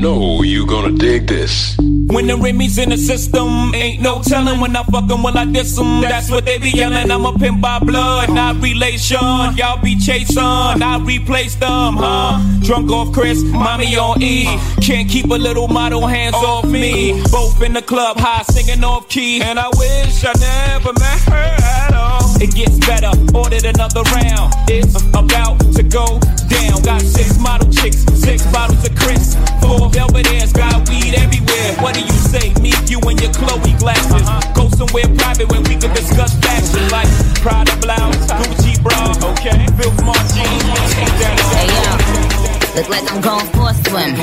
know you gonna dig this. When the Remy's in the system, ain't no telling when I fuck 'em, will I diss 'em. That's what they be yelling. I'm a pimp by blood, not relation. Y'all be chasing, I replace them, huh? Drunk off Chris, mommy on E. Can't keep a little model hands off me. Both in the club, high singing off key. And I wish I never met her at all. It gets better, ordered another round. It's about to go down. Got six model chicks, six bottles of Chris. Four Belvedere's, got weed everywhere. What do you say? Me, you, and your Chloe glasses. Go somewhere private where we can discuss fashion like Prada blouse, Gucci bra, okay? Hey yo, look like I'm going for a swim.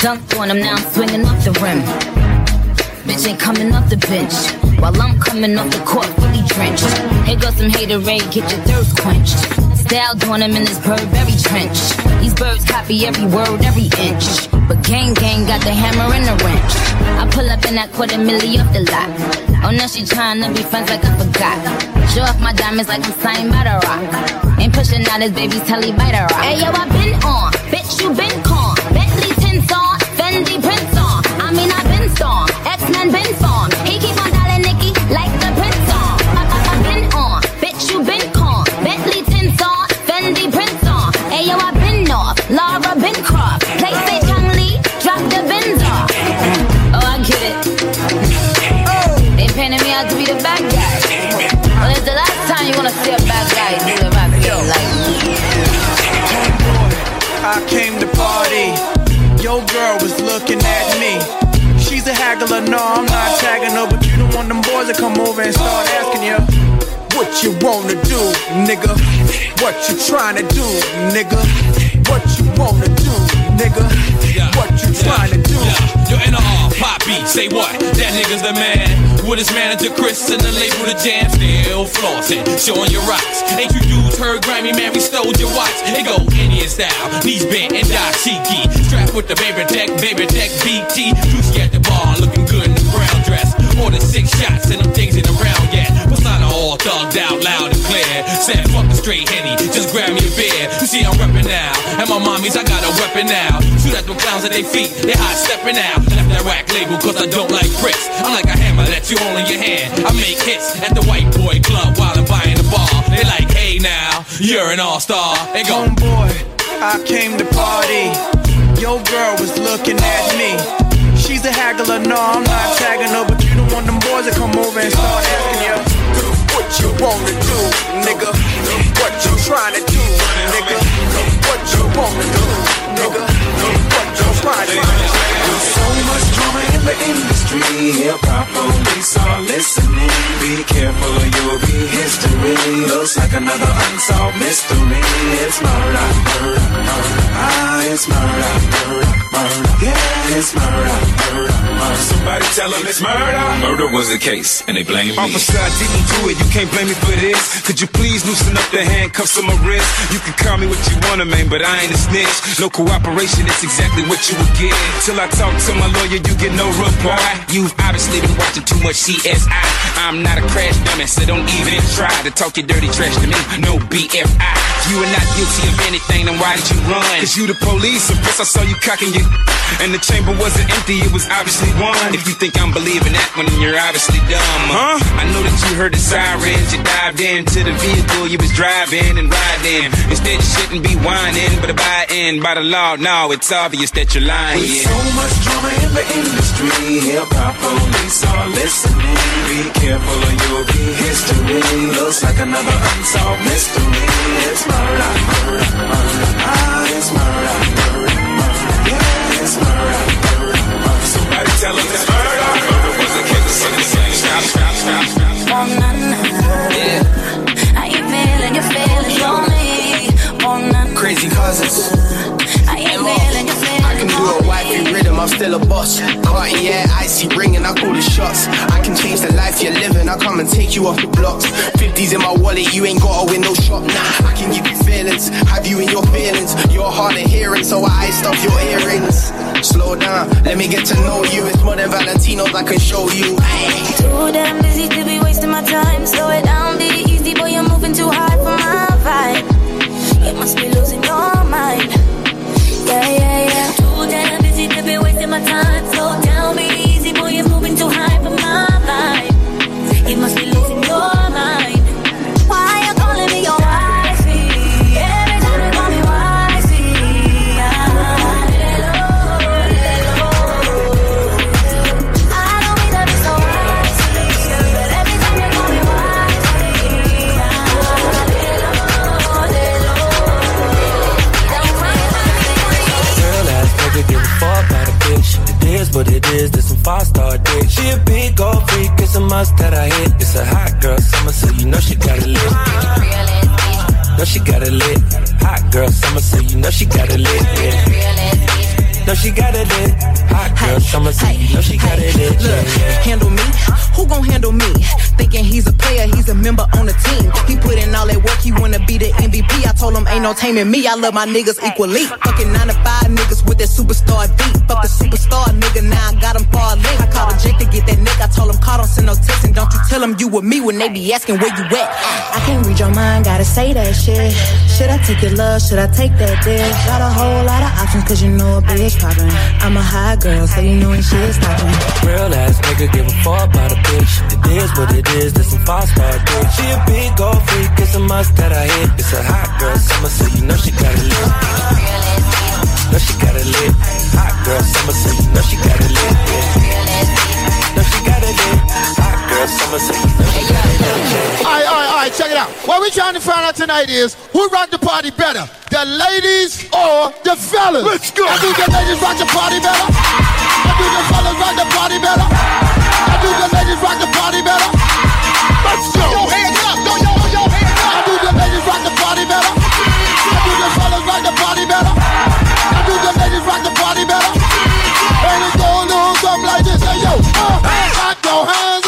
Dunked on him, now I'm swinging off the rim. Bitch ain't coming off the bench. While I'm coming off the court, fully drenched. Here goes some haterade, get your thirst quenched. Style doing him in this Burberry trench. These birds copy every word, every inch. But gang gang got the hammer and the wrench. I pull up in that quarter milli off the lot. Oh, now she tryna be friends like I forgot. Show off my diamonds like I'm signed by the rock. Ain't pushing out his baby's telly by the rock. Hey yo, I been on, bitch you been con. A no, I'm not tagging her, but you don't want them boys to come over and start asking you. What you wanna do, nigga? What you trying to do, nigga? What you wanna do, nigga? What you trying to do? Yo, NR, Pop beat, say what? That nigga's the man. With his manager Chris and the label the jam, still flossing, showing your rocks. Ain't you dudes heard Grammy man? We stole your watch. It go Indian style, knees bent and dashiki. Strapped with the baby deck, baby deck BT. Juicy at More than six shots and them things in the round yet. Persona all thugged out, loud and clear. Said fuck the straight henny, just grab me a beer. You see I'm now, and my mommies I got a weapon now. Shoot at them clowns at their feet, they hot out. Left that rack label cause I don't like bricks. I'm like a hammer that you hold in your hand. I make hits at the white boy club while I'm buying the bar. They like, hey now, you're an all star. They go, Homeboy, I came to party. Your girl was looking at me. She's a haggler, no, I'm not tagging her, but you don't want them boys to come over and start asking you. What you wanna do, nigga? What you trying to do, nigga? What you wanna do, nigga? What you trying to do? So much the industry. Hip hop police are listening. Be careful or you'll be history. Looks like another unsolved mystery. It's murder, murder, murder. Ah, it's murder, murder, murder. Yeah, it's murder, murder, murder. Somebody tell them it's murder. Murder was the case, and they blame me. Officer, I didn't do it. You can't blame me for this. Could you please loosen up the handcuffs on my wrist? You can call me what you wanna, man, but I ain't a snitch. No cooperation, it's exactly what you would get. Till I talk to my lawyer, you get no reply. You've obviously been watching too much CSI. I'm not a crash dummy, so don't even try to talk your dirty trash to me. No BFI. You are not guilty of anything, then why did you run? Cause you the police, and plus I saw you cocking your. And the chamber wasn't empty, it was obviously one. If you think I'm believing that one, then you're obviously dumb. Huh? I know that you heard the sirens, you dived into the vehicle you was driving and riding. Instead, you shouldn't be whining, but abiding by the law. No, it's obvious that you're lying. With so much drama in the industry, hip hop police are listening. Be careful or you'll be history. Looks like another unsolved mystery. It's murder, murder, murder. Ah, it's murder, murder, murder. Yeah, it's murder, murder, murder. Somebody tell them it's murder. Murder was the case. Stop, stop, stop, stop. Oh, na, na. How you feeling? Your feelings on me. Oh, na, na. Crazy cousins. How you feeling? Your feelings I can do a wifey rhythm, I'm still a boss. Cartier, icy ring, and I call the shots. I can change the life you're living, I come and take you off the blocks. 50s in my wallet, you ain't got a no shop. Nah, I can give you feelings, have you in your feelings. You're hard of hearing, so I iced off your earrings. Slow down, let me get to know you. It's more than Valentino's, I can show you. Too damn busy to be wasting my time. Slow it down, be easy, boy. You're moving too hard she got it lit. Hot girl summer, you know she got it lit. Look, handle me. Who gon' handle me? Thinking he's a player, he's a member on the team. He put in all that work, he wanna be the MVP. I told him ain't no taming me. I love my niggas equally. Fucking nine to five niggas with that superstar beat. Fuck the superstar nigga, now I got him far link. I called a Jake to get that nigga. I told him call, don't send no tell him you with me when they be asking where you at. Ah. I can't read your mind, gotta say that shit. Should I take your love? Should I take that dick? Got a whole lot of options, cause you know a bitch poppin'. I'm a high girl, so you know when shit's stoppin'. Real ass nigga give a fuck about a bitch. It is what it is, this some five star bitch. She a big gold freak, it's a must that I hit. It's a hot girl summer, so you know she got it lit. Know she got it lit. Hot girl summer, so you know she got it lit. Yeah. Know she got it lit. Hot girl summer, so you know she got it lit. Yeah. All right, all right, all right, check it out. What we're trying to find out tonight is who rock the party better, the ladies or the fellas? Let's go. I do the ladies rock the party better. I do the fellas rock the party better. I do the ladies rock the party better. Let's go. Yo, hands up, yo, yo, yo, hands up. I do the ladies rock the party better. I do the fellas rock the party better. I do the ladies rock the party better. And it goes on something like this. Hey, yo, uh, clap your hands,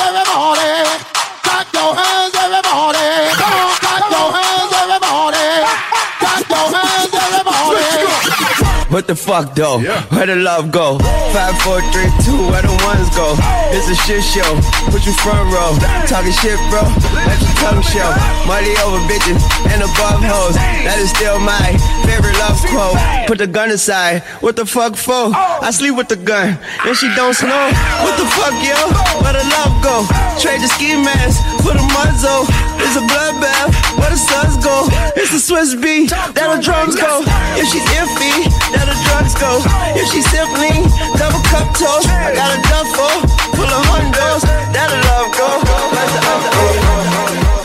What the fuck though? Where the love go? Five, four, three, two, where the ones go? It's a shit show. Put you front row. Talking shit, bro. Let your tongue show. Money over bitches and above hoes. That is still my favorite love quote. Put the gun aside. What the fuck for? I sleep with the gun and she don't snow. What the fuck, yo? Where the love go? Trade the ski mask for the muzzle. It's a bloodbath. Where the suns go? It's the Swiss beat. That the drums go. If she's iffy, that the drugs go. If she's simply double cup toast, I got a duffel full of hundos. That the love go. Like the other.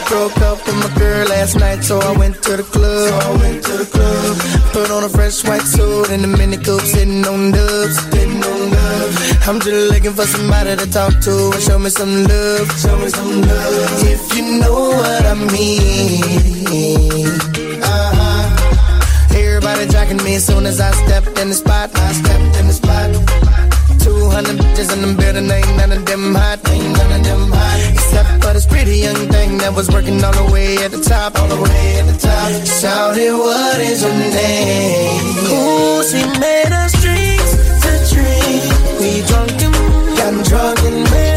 Broke up with my girl last night, so I went to the club. So I went to the club. Put on a fresh white suit and a mini coupe, sitting on dubs, sitting on dubs. I'm just looking for somebody to talk to and show me some love, show me some love. If you know what I mean. Uh-huh. Jacking me as soon as I stepped in the spot. I stepped in the spot. 200 bitches in the building, ain't none of them hot, ain't none of them hot. Except for this pretty young thing that was working all the way at the top, all the way at the top. Shouted, what is her name? Ooh, she made us drinks to drink. We drunk and got drunk and when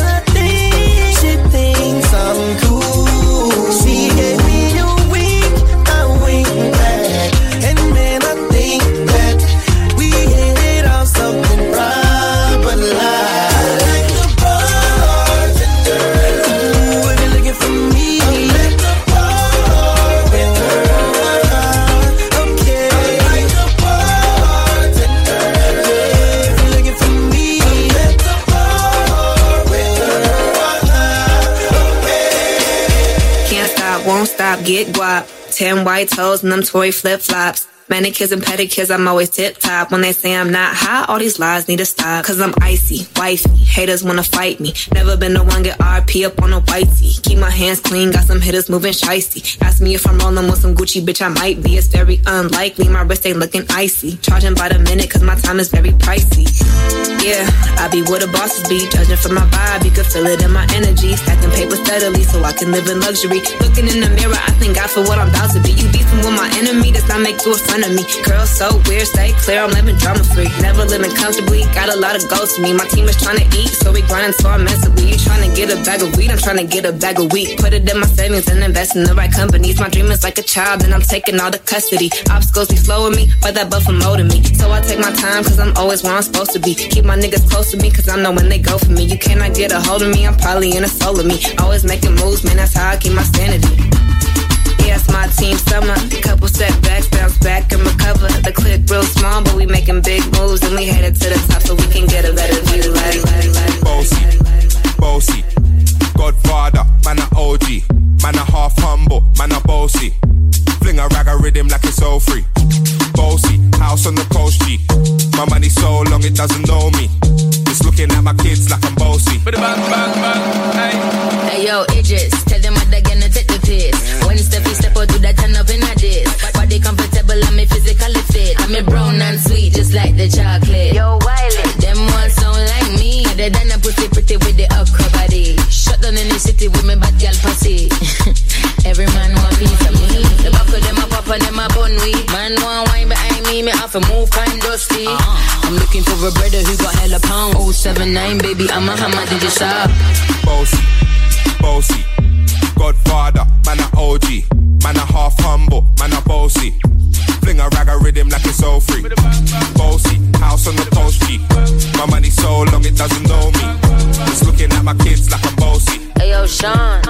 Ten white toes and them toy flip flops. Manicures and pedicures, I'm always tip top. When they say I'm not hot, all these lies need to stop. Cause I'm icy, wifey. Haters wanna fight me. Never been the one get RP up on a whitey. Keep my hands clean, got some hitters moving shicey. Ask me if I'm rolling with some Gucci, bitch, I might be. It's very unlikely, my wrist ain't looking icy. Charging by the minute, cause my time is very pricey. Yeah, I be where the bosses be. Judging from my vibe, you can feel it in my energy. Stacking paper steadily so I can live in luxury. Looking in the mirror, I thank God for what I'm about to be. You beefing with my enemy, that's not make you a friend of me. Girl, so weird, stay clear, I'm living drama free. Never living comfortably, got a lot of goals to me. My team is trying to eat, so we grinding so I'm mentally. You trying to get a bag of weed, I'm trying to get a bag of wheat. Put it in my savings and invest in the right companies. My dream is like a child, and I'm taking all the custody. Obstacles be slowing me, but that buffer molding me. So I take my time, cause I'm always where I'm supposed to be. Keep my niggas close to me, cause I know when they go for me. You cannot get a hold of me, I'm probably in a soul of me. Always making moves, man, that's how I keep my sanity. Yeah, it's my team summer. Couple setbacks, bounce back and recover. The clip real small, but we making big moves and we headed to the top so we can get a better view. Like, like, like, Bossy, bossy, Godfather, man a OG, man a half humble, man a bossy. Fling a rag a rhythm like it's all free. Bossy, house on the coast G. My money so long it doesn't know me. Just looking at my kids like I'm bossy. Hey yo, Idris, tell them Steffi do that turn up in a diss. Body comfortable, I'm physically fit. I'm a brown and sweet, just like the chocolate. Yo, Wiley, them ones sound like me. They done a pretty pretty with the upper body. Shut down in the city with me bad girl pussy. Every man want piece of me. The back of them a pop and them a bun weed. Man want wine behind me, me have to move kind dusty. Uh-huh. I'm looking for a brother who got hella pound. 079, baby, I'm a hammer, did you shop? Bossy, bossy. Godfather, man a OG. Man a half humble, man a bossy. Fling a rag a rhythm like it's all free. Bossy, house on the post G. My money so long it doesn't know me. Just looking at my kids like I'm bossy. Hey yo, Sean.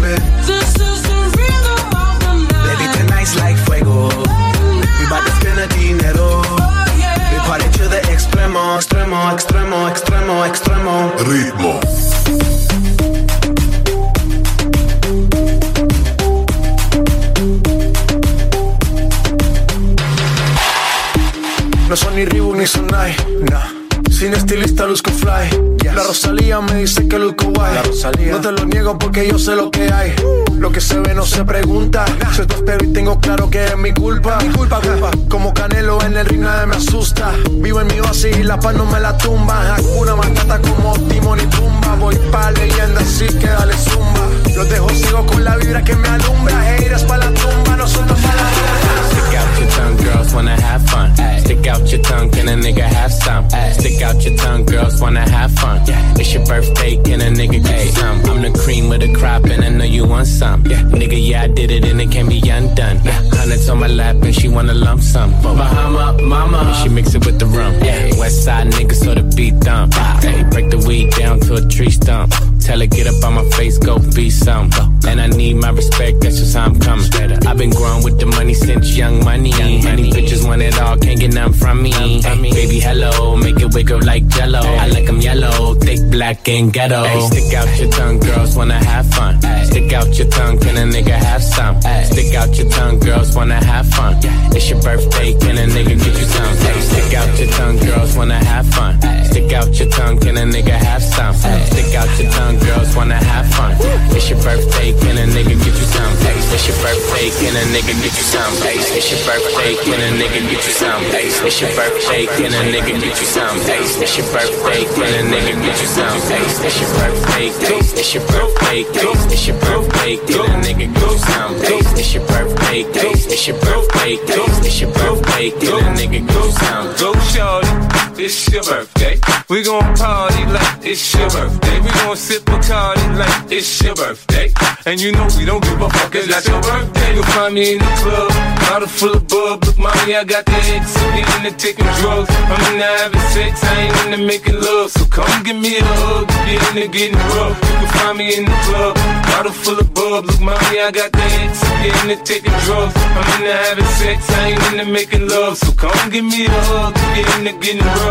Extremo, extremo, extremo, extremo. Ritmo. No son ni Reebok ni Sonai, nah. Sin estilista luzco fly. La Rosalía me dice que luzco guay. No te lo niego porque yo sé lo que hay. Lo que se ve no se pregunta. Soy tu espero y tengo claro que es mi culpa. Mi culpa, culpa. Como Canelo en el ring nadie me asusta. Vivo en mi oasis y la paz no me la tumba. Hakuna Matata como Timon y Tumba. Voy pa' leyenda así que dale zumba. Los dejo sigo con la vibra que me alumbra. Haters pa' la tumba, nosotros pa' la out your tongue, girls wanna have fun. Stick out your tongue, can a nigga have some? Stick out your tongue, girls wanna have fun. It's your birthday, can a nigga get some? I'm the cream of the crop, and I know you want some. Nigga, yeah, I did it, and it can be undone. Hundreds on my lap, and she wanna lump sum. Bahama, mama, she mix it with the rum. West side nigga, so the beat thump. Hey, break the weed down to a tree stump. Tell her get up on my face, go be some. And I need my respect, that's just how I'm coming. I've been growing with the money since young money. Many bitches want it all, can't get none from me. Baby, hello, make it wake up like jello. I like 'em yellow, black, and ghetto. Hey, stick out your tongue, girls wanna have fun. Stick out your tongue, can a nigga have some? Stick out your tongue, girls wanna have fun. It's your birthday, can a nigga get you some? Hey, stick out your tongue, girls wanna have fun. Stick out out your tongue, can a nigga have some? Stick out your tongue, girls wanna have fun. It's your birthday, can a nigga get you some? It's your birthday, can a nigga get you some? It's your birthday, can a nigga get you some? It's your birthday, can a nigga get you some? It's your birthday, can a nigga get you some? It's your birthday, it's your birthday, it's your birthday, can a nigga get you some? It's your birthday, it's your birthday, it's your birthday, can a nigga you some? Go shorty, it's your birthday. We gon' party like it's your birthday. We gon' sip Bacardi like it's your birthday. And you know we don't give a fuck, it's not your birthday. You'll find me in the club, bottle full of bub. Look, mommy, I got the X, I'm into taking drugs. I'm into having sex, I ain't into making love. So come give me a hug, get into getting rough. You can find me in the club, bottle full of bub. Look, mommy, I got the X, I'm into taking drugs. I'm into having sex, I ain't into making love. So come give me a hug, get into getting rough.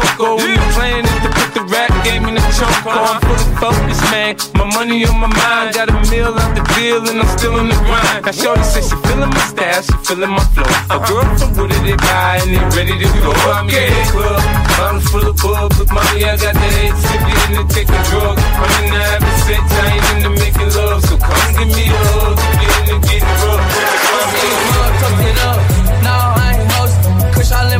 loco. When the plan is to put the rap game in the choke. Uh-huh. I'm fully focused, man. My money on my mind, got a meal out the deal, and I'm still in the grind. Now, Shorty says she feeling my style, she feeling my flow. A girl from Wooded, they buy, and they ready to go. I'm in the club, bottle full of bub. With mommy, I got the head sippy in the taking drugs. I'm in the having sex, I ain't into making love. So come give me a hug,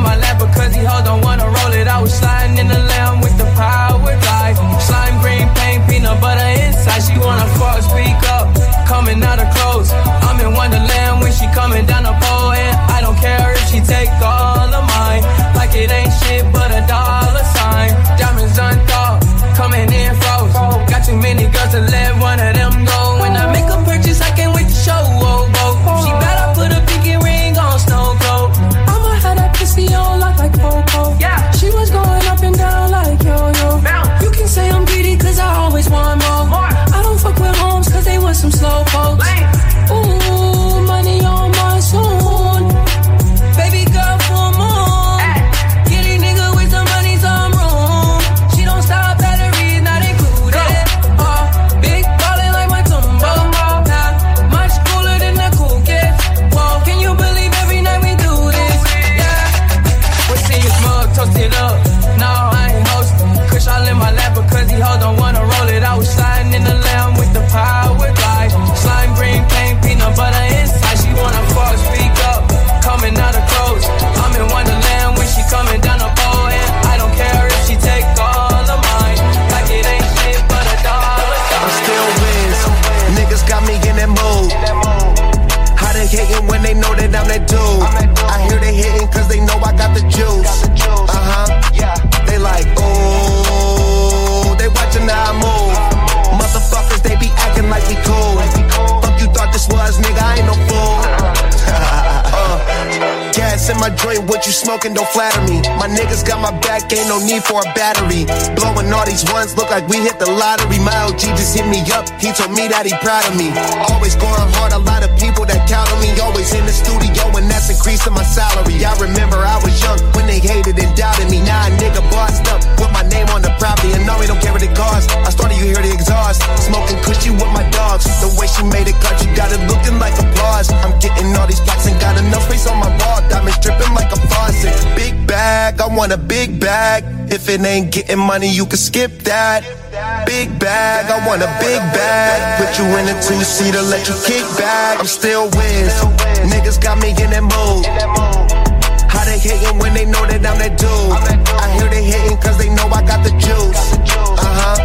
in my lap because he hold don't wanna roll it. I was sliding in the lamb with the power glide. Slime green paint, peanut butter inside. She wanna fuck, speak up. Coming out of clothes. I'm in Wonderland when she coming down the pole. And I don't care if she take all of mine. Like it ain't shit but a dollar sign. Diamonds unthought, coming in froze. Got too many girls to let what you smoking, don't flatter me. My niggas got my back, ain't no need for a battery. Blowing all these ones, look like we hit the lottery. My OG just hit me up, he told me that he proud of me. Always going hard, a lot of people that count on me. Always in the studio, and that's increasing my salary. I remember I was young when they hated and doubted me. Now a nigga bossed up, put my name on the property, and no, we don't care what it costs. I started, you hear the exhaust. Smoking cushy with my dogs. The way she made it cut, you got it looking like applause. I'm getting all these plaques and got enough space on my wall. Diamonds dripping like a faucet. Big bag, I want a big bag. If it ain't getting money, you can skip that. Big bag, I want a big bag. Put you in a two seater, let you kick back. I'm still with niggas got me in that mood. How they hating when they know that I'm that dude? I hear they hating cause they know I got the juice. Uh huh.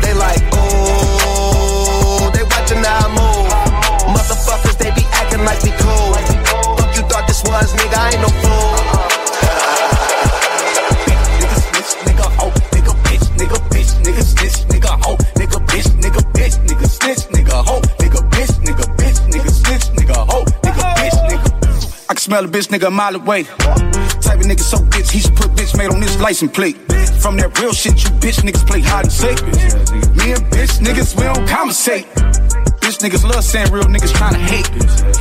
They like, ooh, they watching how I move. Motherfuckers, they be acting like we cool. Fuck you thought this was, nigga, I ain't no smell a bitch nigga a mile away. type of nigga so bitch, he should put bitch made on his license plate. From that real shit, you bitch niggas play hide and seek. Me and bitch niggas, we don't conversate. Bitch niggas love saying real niggas tryna hate.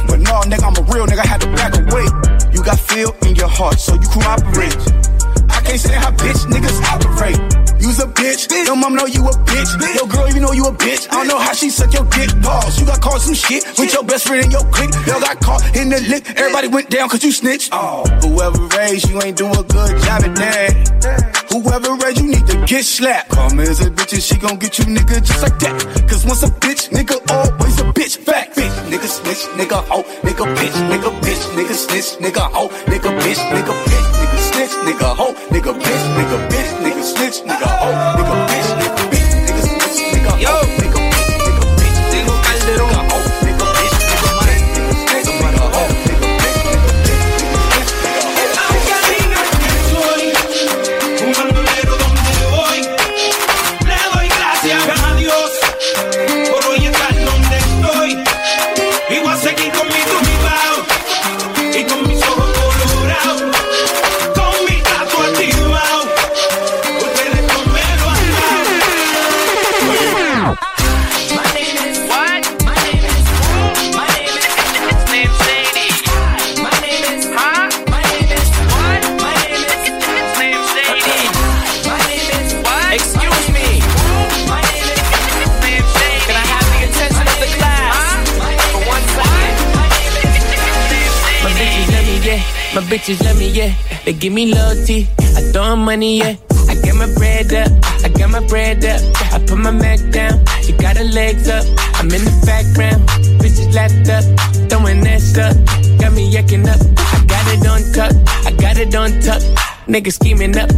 But no, nigga, I'm a real nigga, I had to back away. You got feel in your heart, so you cooperate. I can't stand how bitch niggas operate. You's a bitch, your mom know you a bitch. Your girl even know you a bitch. I don't know how she suck your dick. Pause. You got caught some shit with your best friend in your clique. Y'all got caught in the lick. Everybody went down cause you snitched. Oh, whoever raised you ain't do a good job at that. Whoever raised you need to get slapped. Karma is a bitch and she gon' get you nigga just like that. Cause once a bitch, nigga always a bitch. Fact, bitch, nigga snitch, nigga hoe, nigga bitch, nigga bitch, nigga snitch, nigga hoe, nigga bitch, nigga bitch, nigga snitch, nigga hoe, nigga bitch, nigga bitch, nigga snitch, nigga hoe, nigga bitch, nigga bitches love me, yeah. They give me loyalty. I throw money, yeah. I get my bread up. I got my bread up. I put my Mac down. She got her legs up. I'm in the background. Bitches lapped up. Throwing that stuff. Got me yucking up. I got it on tuck. I got it on tuck. Niggas scheming up.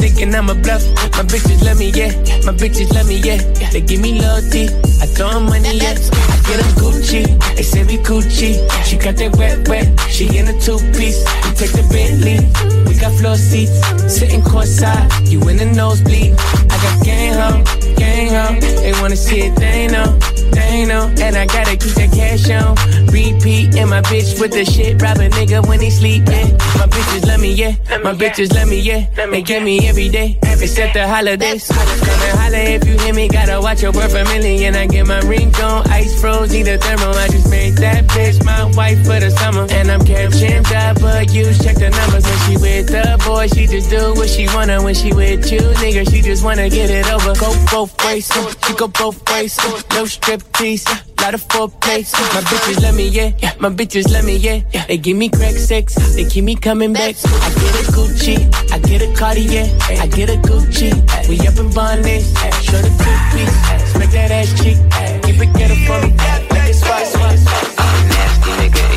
Thinking I'm a bluff. My bitches love me, yeah. My bitches love me, yeah. They give me loyalty. I throw money, yeah. I get 'em Gucci. They say we Gucci. She got that wet, wet. She in a two piece. Take the Bentley. We got floor seats. Sitting courtside. You in the nosebleed. I got gang ho, gang ho. They wanna see it, they know. They know. And I gotta keep that cash on. Repeat. And my bitch with the shit. Rob a nigga when he sleeping. My bitches love me, yeah. My bitches love me, yeah. They get me every day. Except the holidays. Come and holla if you hear me. Gotta watch your word a million. I get my ring on. Ice froze. Need a thermo. I just made that bitch my wife for the summer. And I'm catching up, but you Check the numbers when she with the boy. She just do what she wanna when she with you, nigga. She just wanna get it over. Go both ways. She go both ways. No strip tease. Uh, Lot of foreplay. My bitches let me, yeah. My bitches let me, yeah. They give me crack sex. They keep me coming back. I get a Gucci. I get a Cartier. I get a Gucci. We up in Barnes. Show the two piece. Smack that ass cheek. Keep it ghetto for me. Like it's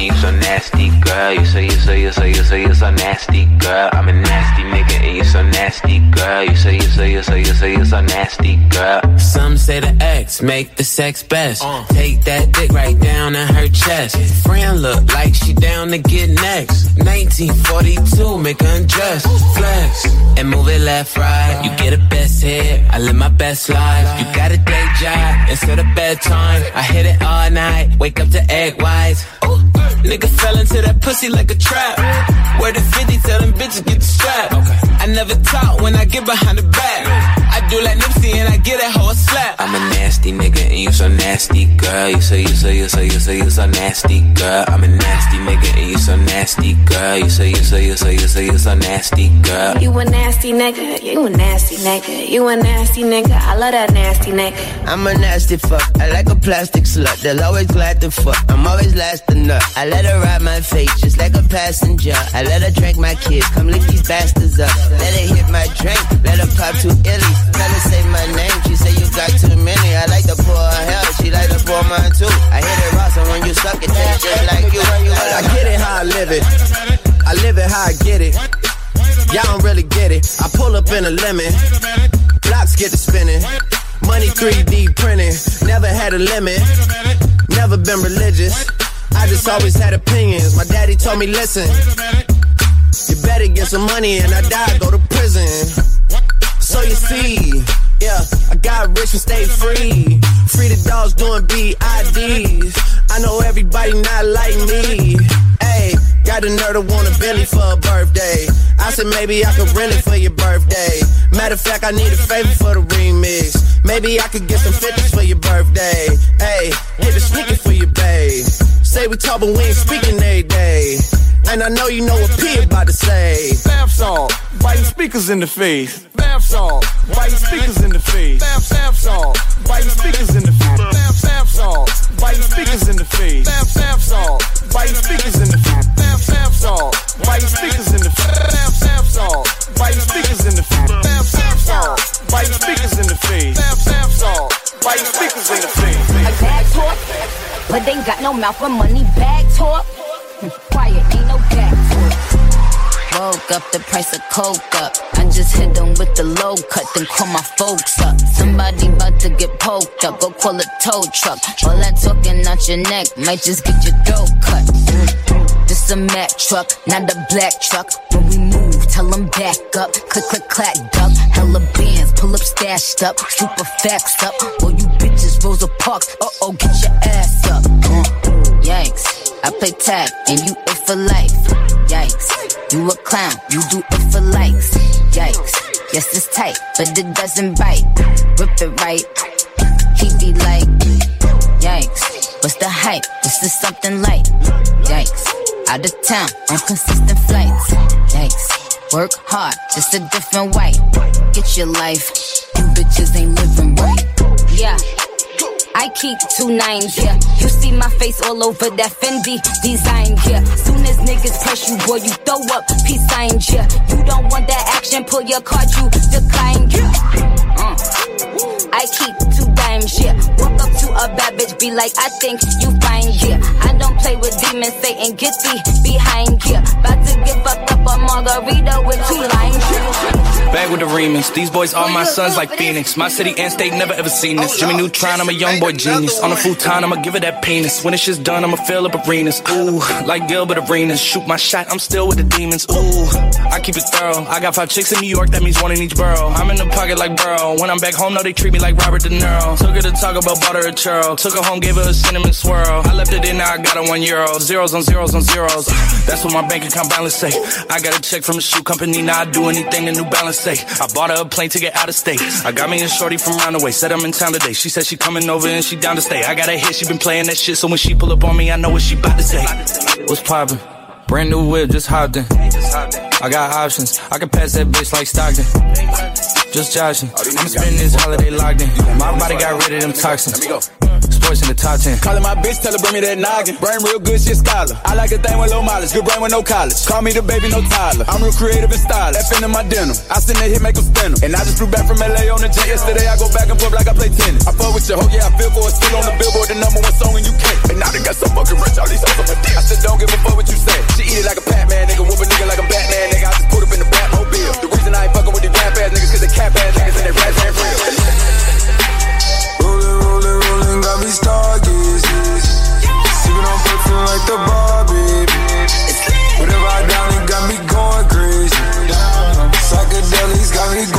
you so nasty, girl. You say you so you so you so you so nasty, girl. I'm a nasty nigga and you so nasty, girl. You say you so you so you so you so nasty, girl. Some say the X make the sex best. Uh. Take that dick right down in her chest. Friend look like she down to get next. 1942, make her undress. Flex and move it left, right. You get a best hit. I live my best life. You got a day job instead of bedtime. I hit it all night. Wake up to egg whites. Ooh, nigga fell into that pussy like a trap. Where the 50 tell them bitches get the strap. I never talk when I get behind the back. I do like Nipsey and I get that hoe a slap. I'm a nasty nigga and you so nasty, girl. You say you so you so you so you so nasty, girl. I'm a nasty nigga and you so nasty, girl. You say you so you so you so you so nasty, girl. You a nasty nigga, you a nasty nigga, you a nasty nigga. I love that nasty nigga. I'm a nasty fuck. I like a plastic slut. They'll always glad to fuck. I'm always last to nut. I let her ride my face just like a passenger. I let her drink my kids. Come lick these bastards up. Let her hit my drink. Let her pop two illies. Tell her say my name. She say you got too many. I like to pour her hell. She like to pour mine too. I hit it raw, so when you suck it, taste just like you. I get it how I live it. I live it how I get it. Y'all don't really get it. I pull up in a lemon. Blocks get to spinning. Money 3D printing. Never had a limit. Never been religious. I just always had opinions. My daddy told me, listen. You better get some money and I die, go to prison. So you see, yeah, I got rich and stay free. Free the dogs doing BIDs. I know everybody not like me. Hey, Got a nerd to want a Billy for a birthday. I said maybe I could rent it for your birthday. Matter of fact, I need a favor for the remix. Maybe I could get some 50s for your birthday. Hey, hit the sneaker for your babe. Say we talk, but we ain't speaking every day. And I know you know what P about to say. Bath salt, biting speakers in the face. Bath salt, biting speakers in the face. Bath, bath salt, biting speakers in the face. Bath, bath salt, biting speakers in the face. Bath, bath salt, biting speakers in the face. Bath, bath salt, biting speakers in the face. Bath, bath salt, biting speakers in the face. Bath, bath salt, biting speakers in the face. Bath, bath salt, biting speakers in the face. A bag talk, but they got no mouth for money. Bag talk, quiet, ain't no back talk. Woke up the price of coke up. I just hit them with the low cut, then call my folks up. Somebody about to get poked up, go call a tow truck. All that talking out your neck might just get your throat cut. This a Mack truck, not a black truck. When we move, tell them back up. Click, click, clack, duck. Hella bands, pull up stashed up. Super facts up. All you bitches, Rosa Parks. Uh oh, get your ass. I play tag and you it for life. Yikes. You a clown, you do it for likes. Yikes. Yes, it's tight, but it doesn't bite. Rip it right. He be like, yikes. What's the hype? This is something light. Yikes. Out of town on consistent flights. Yikes. Work hard, just a different way. Get your life. You bitches ain't living right. Yeah. I keep two nines, yeah. You see my face all over that Fendi design, yeah. Soon as niggas press you, boy, you throw up peace signs, yeah. You don't want that action, pull your card, you decline, yeah. Uh. I keep two dimes, yeah. Walk up to a bad bitch, be like, I think you fine, yeah. I don't play with demons, Satan, get thee behind, yeah. About to fucked up a margarita with two yeah. Back with the remix. These boys are my sons like Phoenix. My city and state never ever seen this. Jimmy Neutron, I'm a young boy genius. On a futon, I'ma give it that penis. When it's just done, I'ma fill up arenas. Ooh, like Gilbert Arenas. Shoot my shot, I'm still with the demons. Ooh, I keep it thorough. I got five chicks in New York, that means one in each borough. I'm in the pocket like Burrow. When I'm back home, no, they treat me like Robert De Niro. Took her to talk about butter or churro. Took her home, gave her a cinnamon swirl. I left it in, now I got a one euro. Zeros on zeros on zeros. That's what my bank account balance say. I got a check from a shoe company, now I do anything the New Balance say. I bought her a plane ticket out of state. I got me a shorty from Roundaway, said I'm in town today. She said she coming over and she down to stay. I got a hit, she been playing that shit, so when she pull up on me, I know what she about to say. What's poppin'? Brand new whip, just hopped in. I got options, I can pass that bitch like Stockton. Just joshing, I'm spending this holiday locked in. My body got rid of them toxins. Sports in the top 10. Calling my bitch, tell her bring me that noggin. Brain real good, shit scholar. I like a thing with low mileage, good brain with no college. Call me the baby, no Tyler. I'm real creative and stylish. F in my denim. I send that hit, make them spin. And I just flew back from LA on the jet yesterday. I go back and forth like I play tennis. I fuck with your hoe, yeah, I feel for it. Still on the billboard, the number one song in UK. And now they got so fucking rich, all these hoes on my dick. I said, don't give a fuck what you say. She eat it like a Pac-Man, nigga. Whoop a nigga like a Batman, nigga. I just put up in the Batmobile. The reason I ain't fucking with these rap ass niggas, cause they cap ass niggas and they rats ain't real. Got me stargazing. Sipping on perfume like the Barbie. Whatever I down, it got me going crazy. Psychedelics got me going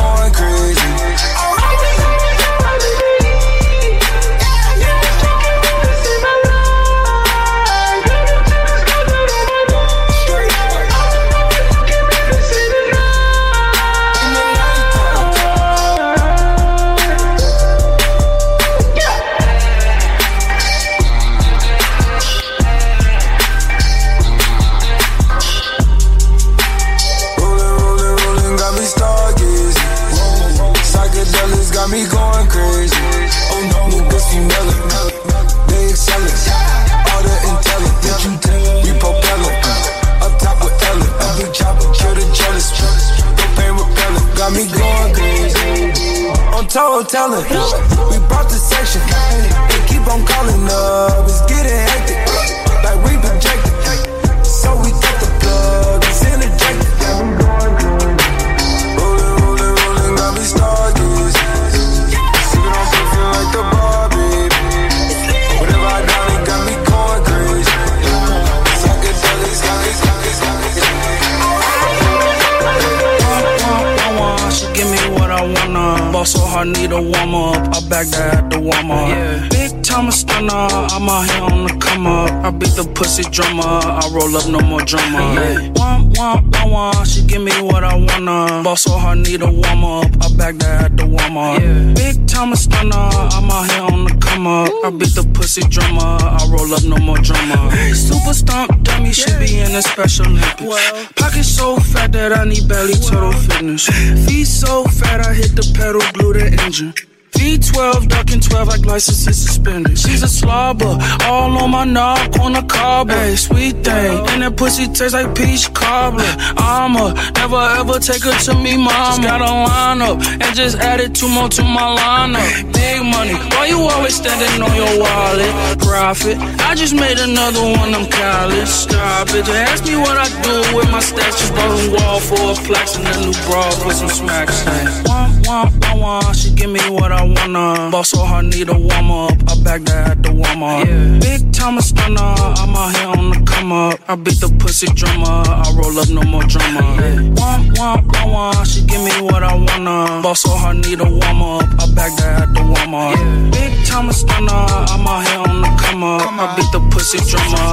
a stunner, I'm out here on the come up. I beat the pussy drummer, I roll up no more drama. Yeah. One, one, one, one, she give me what I wanna. Boss so her need a warm up, I back that at the warm up. Yeah. Big time stunner, I'm out here on the come up. I beat the pussy drummer, I roll up no more drama. Super stomp dummy, she be in a special Olympics. Well. Pocket so fat that I need belly turtle fitness. Feet so fat, I hit the pedal, glue the engine. V12, ducking 12 like licenses suspended. She's a slobber, all on my knob, corner cobbler. Hey, sweet thing, and that pussy tastes like peach cobbler. I'ma never ever take her to me, mama. Just got a lineup and just added two more to my lineup. Big money, why you always standing on your wallet? Profit, I just made another one, I'm college. Stop it, just ask me what I do with my stash. Just bought a wall for a flex and a new bra for some smacks. One, one, one, one, she give me what I wanna. Boss so hard, need a warm up. I back that at the warm up. Yeah. Big time a stunner, I'm out here on the come up. I beat the pussy drummer, I roll up no more drama. Yeah. One, one, she give me what I wanna. Boss so hard, need a warm up. I back that at the warm up. Yeah. Big time a stunner, I'm out here on the come up. I beat the pussy drummer,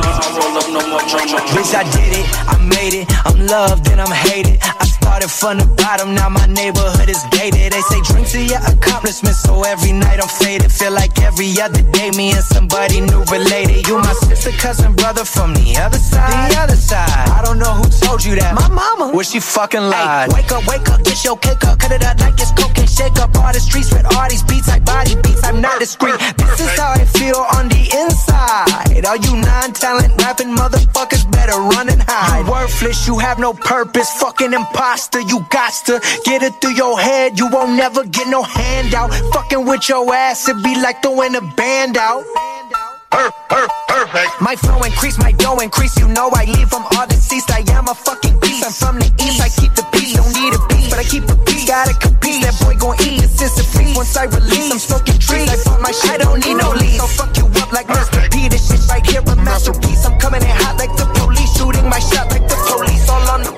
Bitch, I did it, I made it. I'm loved and I'm hated. I started from the bottom, now my neighborhood is gated. They say drink to your accomplishments, so every night I'm faded. Feel like every other day, me and somebody new related. You my sister, cousin, brother from the other side. The other side. I don't know who told you that. My mama. Where she fucking lied. Ay, wake up, wake up, get your cake up, cut it up like it's cocaine. Shake up all the streets with all these beats like body beats. I'm not discreet. This is how I feel on the inside. All you non-talent rapping motherfuckers better run and hide. You worthless, you have no purpose. Fucking imposter, you got to get it through your head. You won't never get no handout. Fucking with your ass, it be like throwing a band out. Perfect. My flow increase, my dough increase. You know I leave them all deceased. I am a fucking beast. I'm from the east. I keep the peace. Don't need a beat, but I keep the peace. Gotta compete. That boy gon' eat this since it feast. Once I release, I'm smoking trees. I put my shit. I don't need no leads. So fuck you up like Mr. This shit right here a masterpiece. I'm coming in hot like the police. Shooting my shot like the police. All on the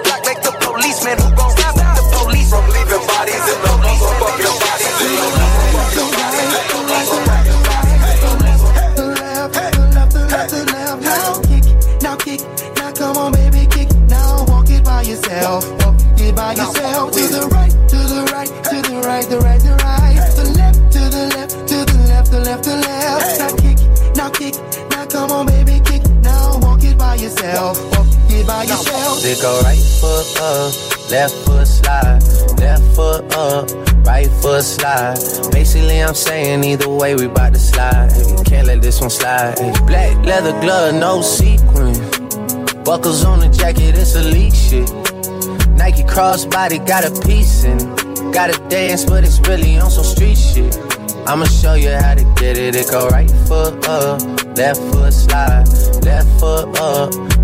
go right foot up, left foot slide, left foot up, right foot slide. Basically, I'm saying either way, we bout to slide. Hey, can't let this one slide. Hey, black leather glove, no sequin. Buckles on the jacket, it's elite shit. Nike crossbody got a piece in. Gotta dance, but it's really on some street shit. I'ma show you how to get it. It go right foot up, left foot slide, left foot up,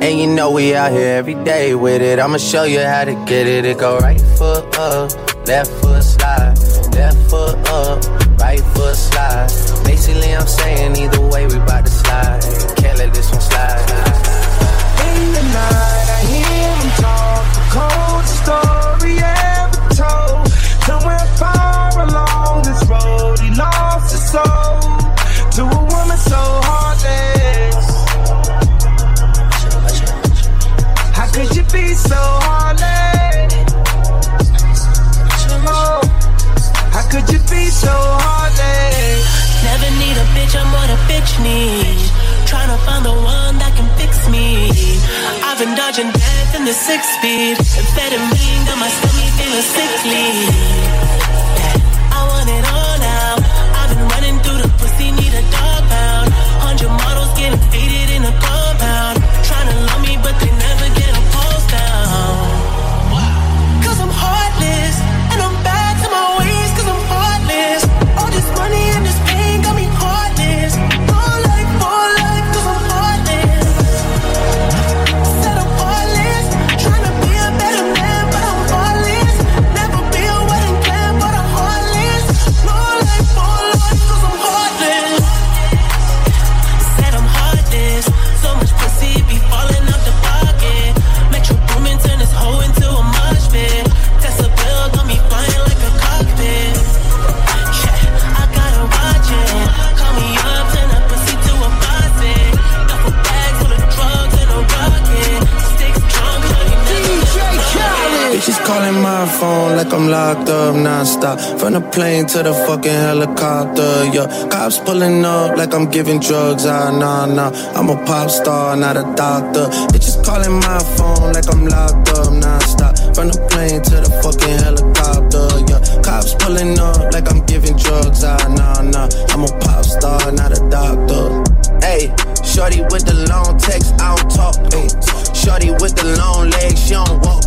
And you know we out here every day with it. I'ma show you how to get it. It go right foot up, left foot slide, left foot up, right foot slide. Basically, I'm saying either way, we bout to slide. Can't let this one slide. In the night, I hear him talk. The coldest story ever told. Somewhere far along this road, he lost be so heartless? Oh, how could you be so heartless? Never need a bitch, I'm what a bitch need. Tryna find the one that can fix me. I've been dodging death in the six speed. Amphetamine got my stomach feeling sickly. Nonstop. From the plane to the fucking helicopter, yeah. Cops pulling up like I'm giving drugs, ah, nah, nah. I'm a pop star, not a doctor. Bitches calling my phone like I'm locked up nonstop. From the plane to the fucking helicopter, yeah. Cops pulling up like I'm giving drugs, ah, nah, nah. I'm a pop star, not a doctor. Hey, shorty with the long text, I don't talk. Ay. Shorty with the long legs, she don't walk.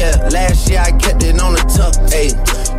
Yeah, last year I kept it on the tuck. Ayy,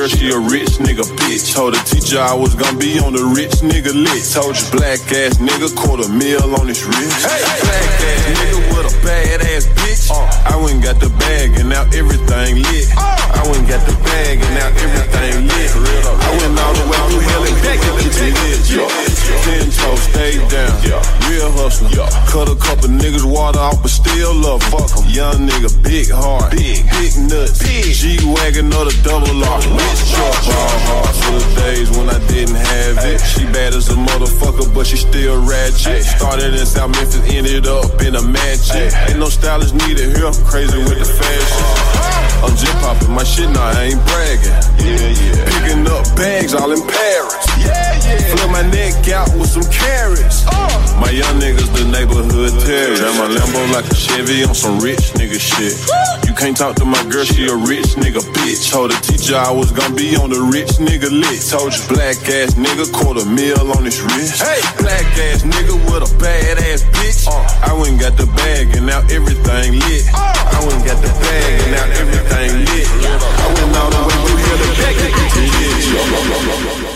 girl, she a real Told the I was gonna be on the rich nigga list. Told you black ass nigga quarter meal on his wrist. Hey, black ass nigga with a bad ass bitch. I went and got the bag and now everything lit. I went and got the bag and now everything lit. I went all the way through hell and back to the lit. Ten toes, stay down. Real hustler. Cut a couple niggas water off, but still love. Fuck 'em. Young nigga, big heart, big, big nuts, G wagon or the double R, rich truck, ball hard for the days when I didn't have it. She bad as a motherfucker, but she still ratchet. Started in South Memphis, ended up in a mansion. Ain't no stylist needed here, crazy with the fashion. Uh-huh. I'm just popping my shit now, I ain't bragging. Yeah, yeah. Picking up bags all in Paris. Yeah, yeah. Flip my neck out with some carats. Uh. My young niggas, the neighborhood terror. Drive my Lambo like a Chevy on some rich nigga shit. You can't talk to my girl, she a rich nigga bitch. Told the teacher I was gonna be on the rich nigga list. Told you black ass nigga quarter meal on his wrist. Hey, black ass nigga with a bad ass bitch. Uh, I went got the bag and now everything lit. Uh, I went got the bag and now everything lit. I went all the way through here to get to this.